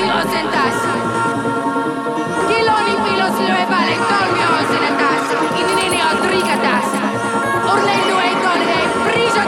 ti lo sentassi Kiloni pilos le vale tolmio In nini o triga tassa e tolne priso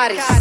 Paris.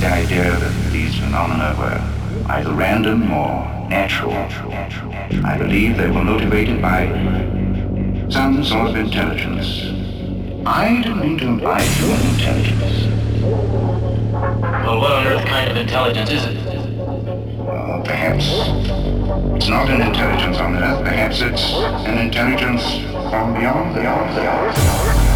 the idea that these phenomena were either random or natural. I believe they were motivated by some sort of intelligence. I didn't mean to imply human intelligence. Well, what on earth kind of intelligence is it? Well, perhaps it's not an intelligence on earth. Perhaps it's an intelligence from beyond, beyond, beyond. beyond.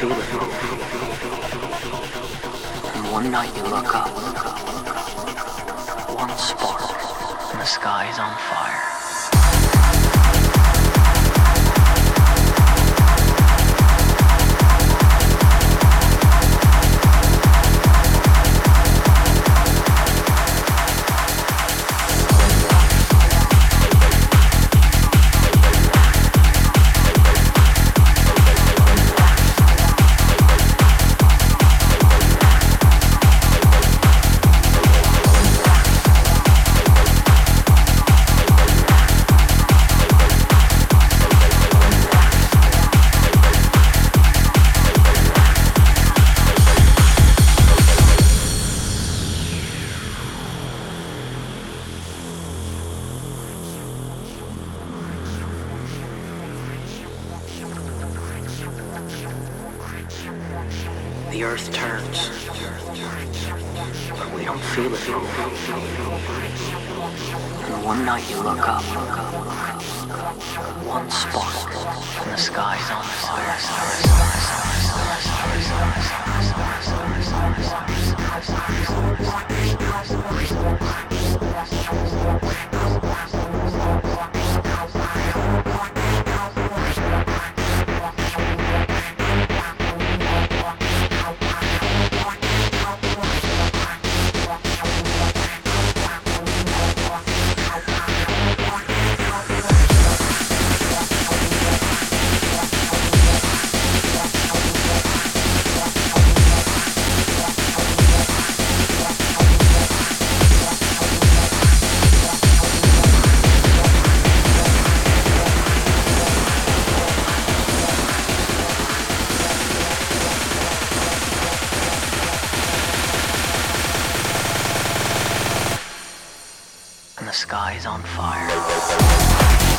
Feel it. And one night you look up, one spark, and the sky is on fire. The sky's on fire.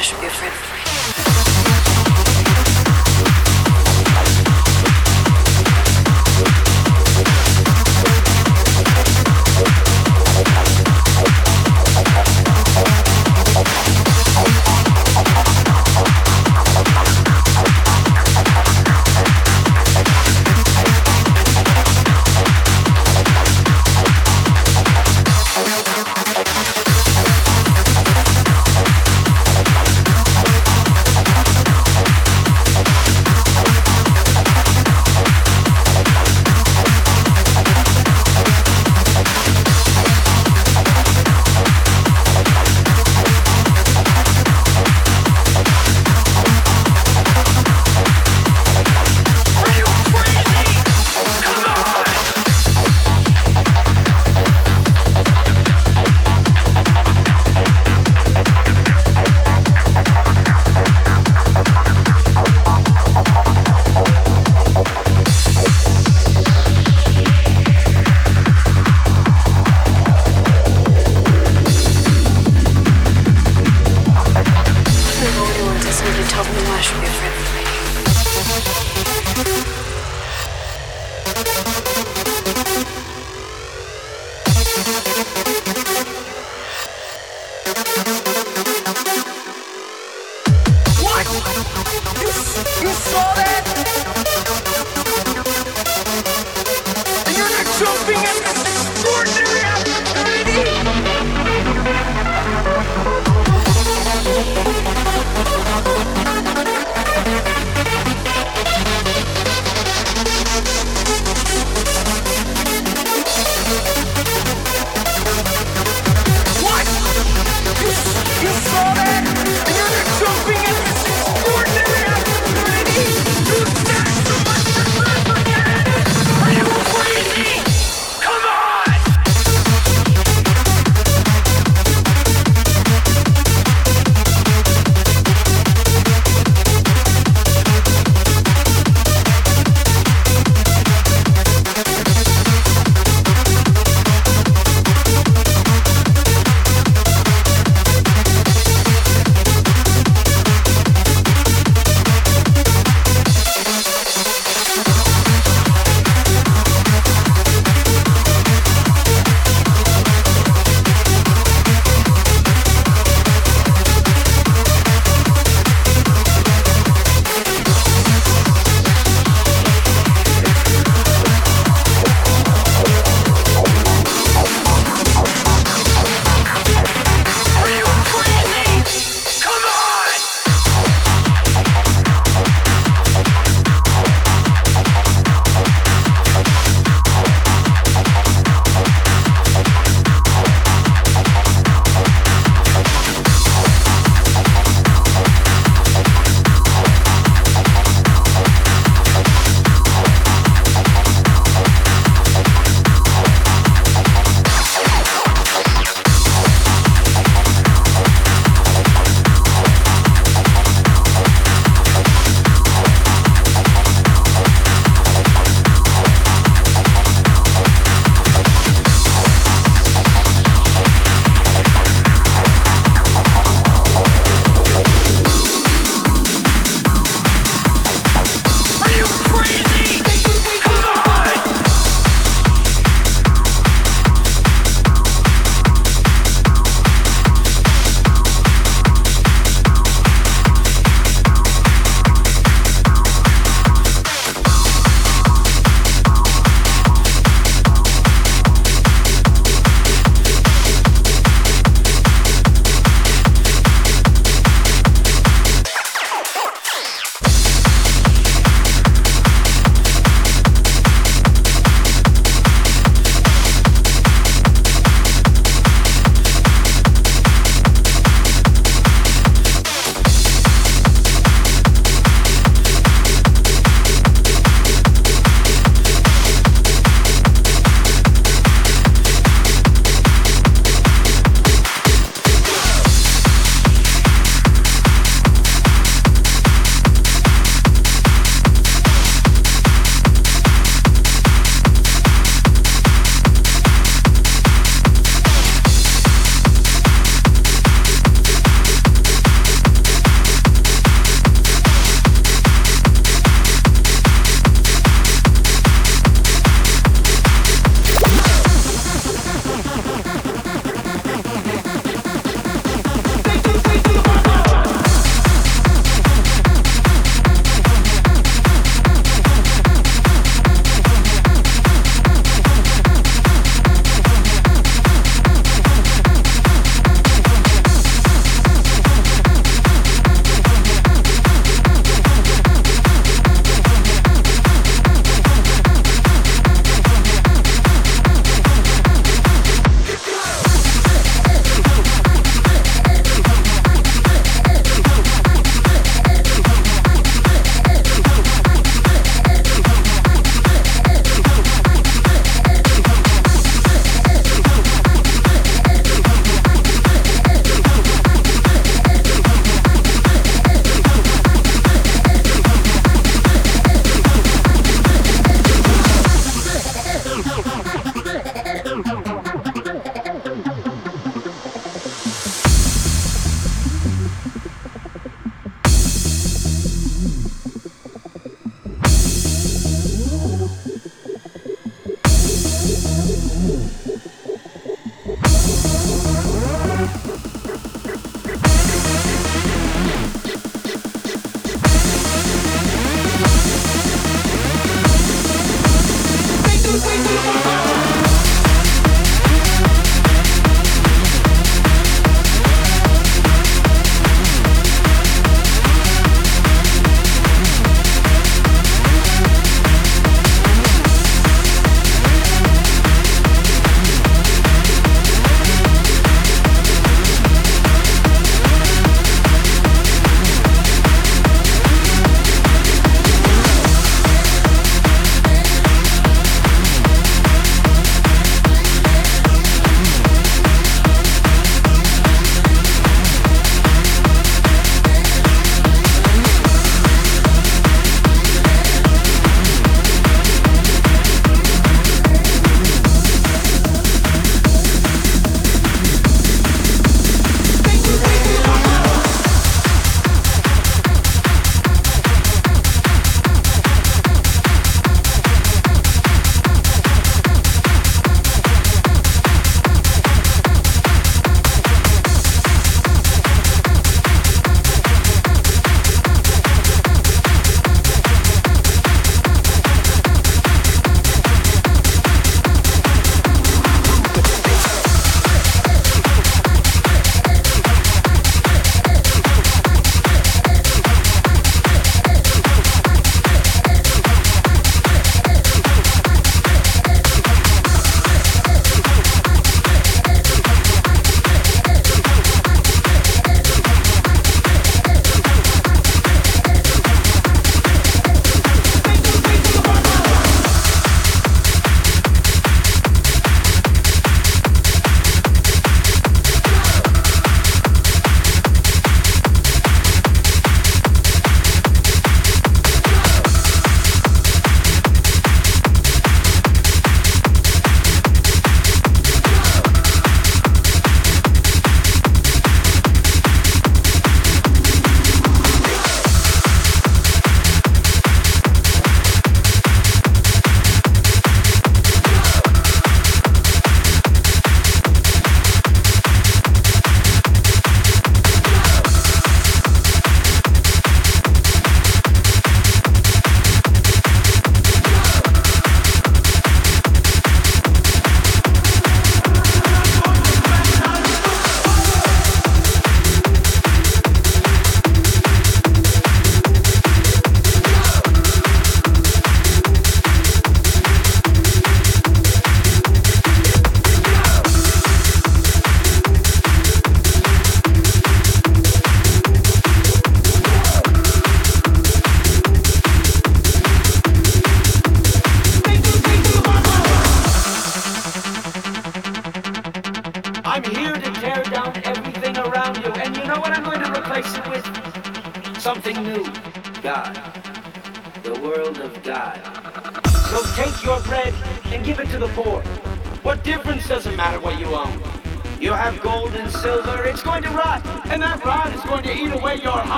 I should be afraid of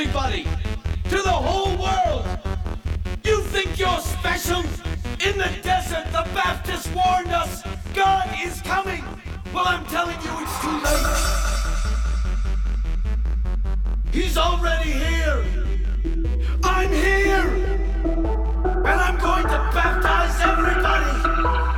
everybody, to the whole world. You think you're special? In the desert, the Baptist warned us God is coming. Well, I'm telling you, it's too late. He's already here. I'm here. And I'm going to baptize everybody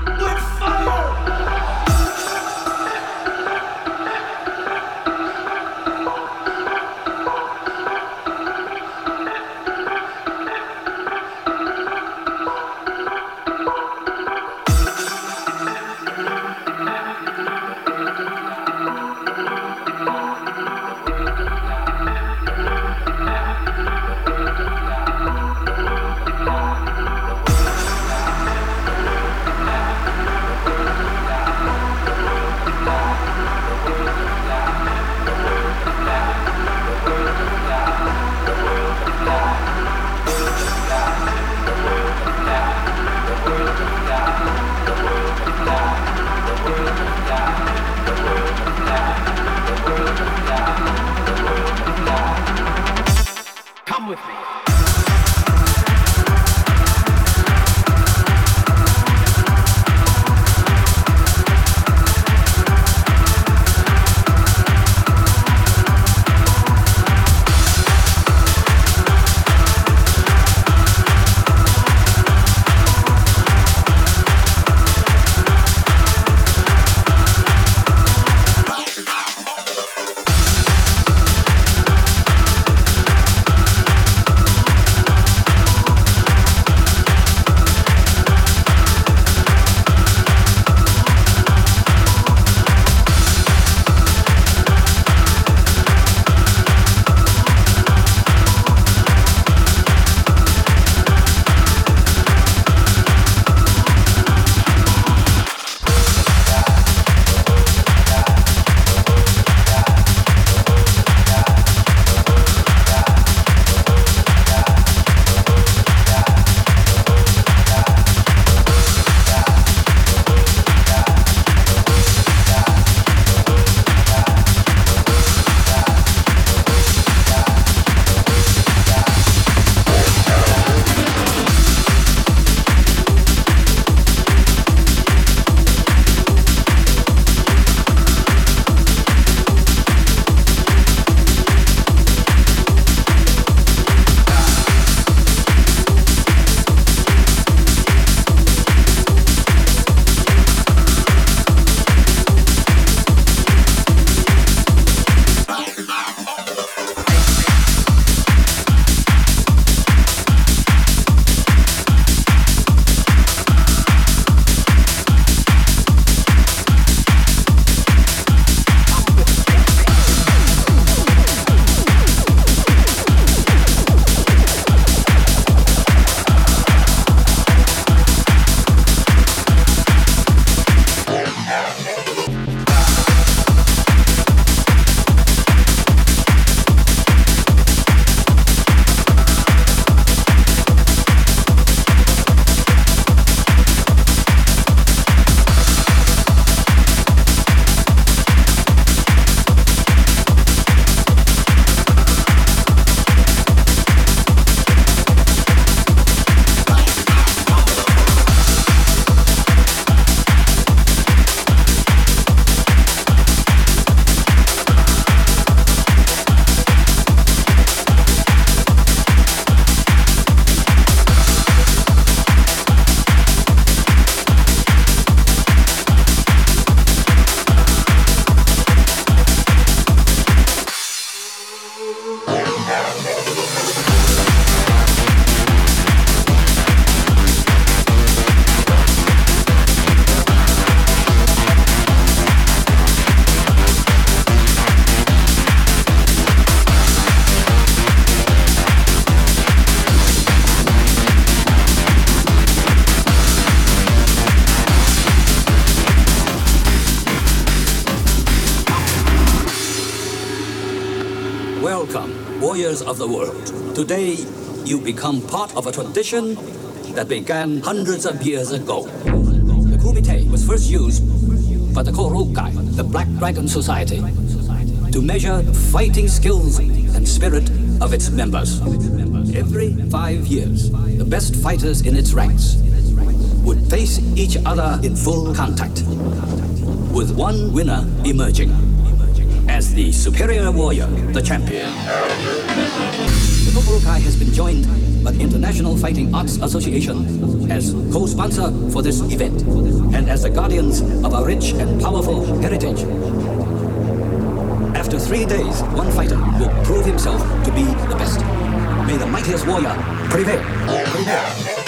Today, you become part of a tradition that began hundreds of years ago. The Kumite was first used by the Kokuryukai, the Black Dragon Society, to measure the fighting skills and spirit of its members. Every five years, the best fighters in its ranks would face each other in full contact, with one winner emerging as the superior warrior, the champion. Kokuryukai has been joined by the International Fighting Arts Association as co-sponsor for this event and as the guardians of our rich and powerful heritage. After three days, one fighter will prove himself to be the best. May the mightiest warrior prevail. prevail.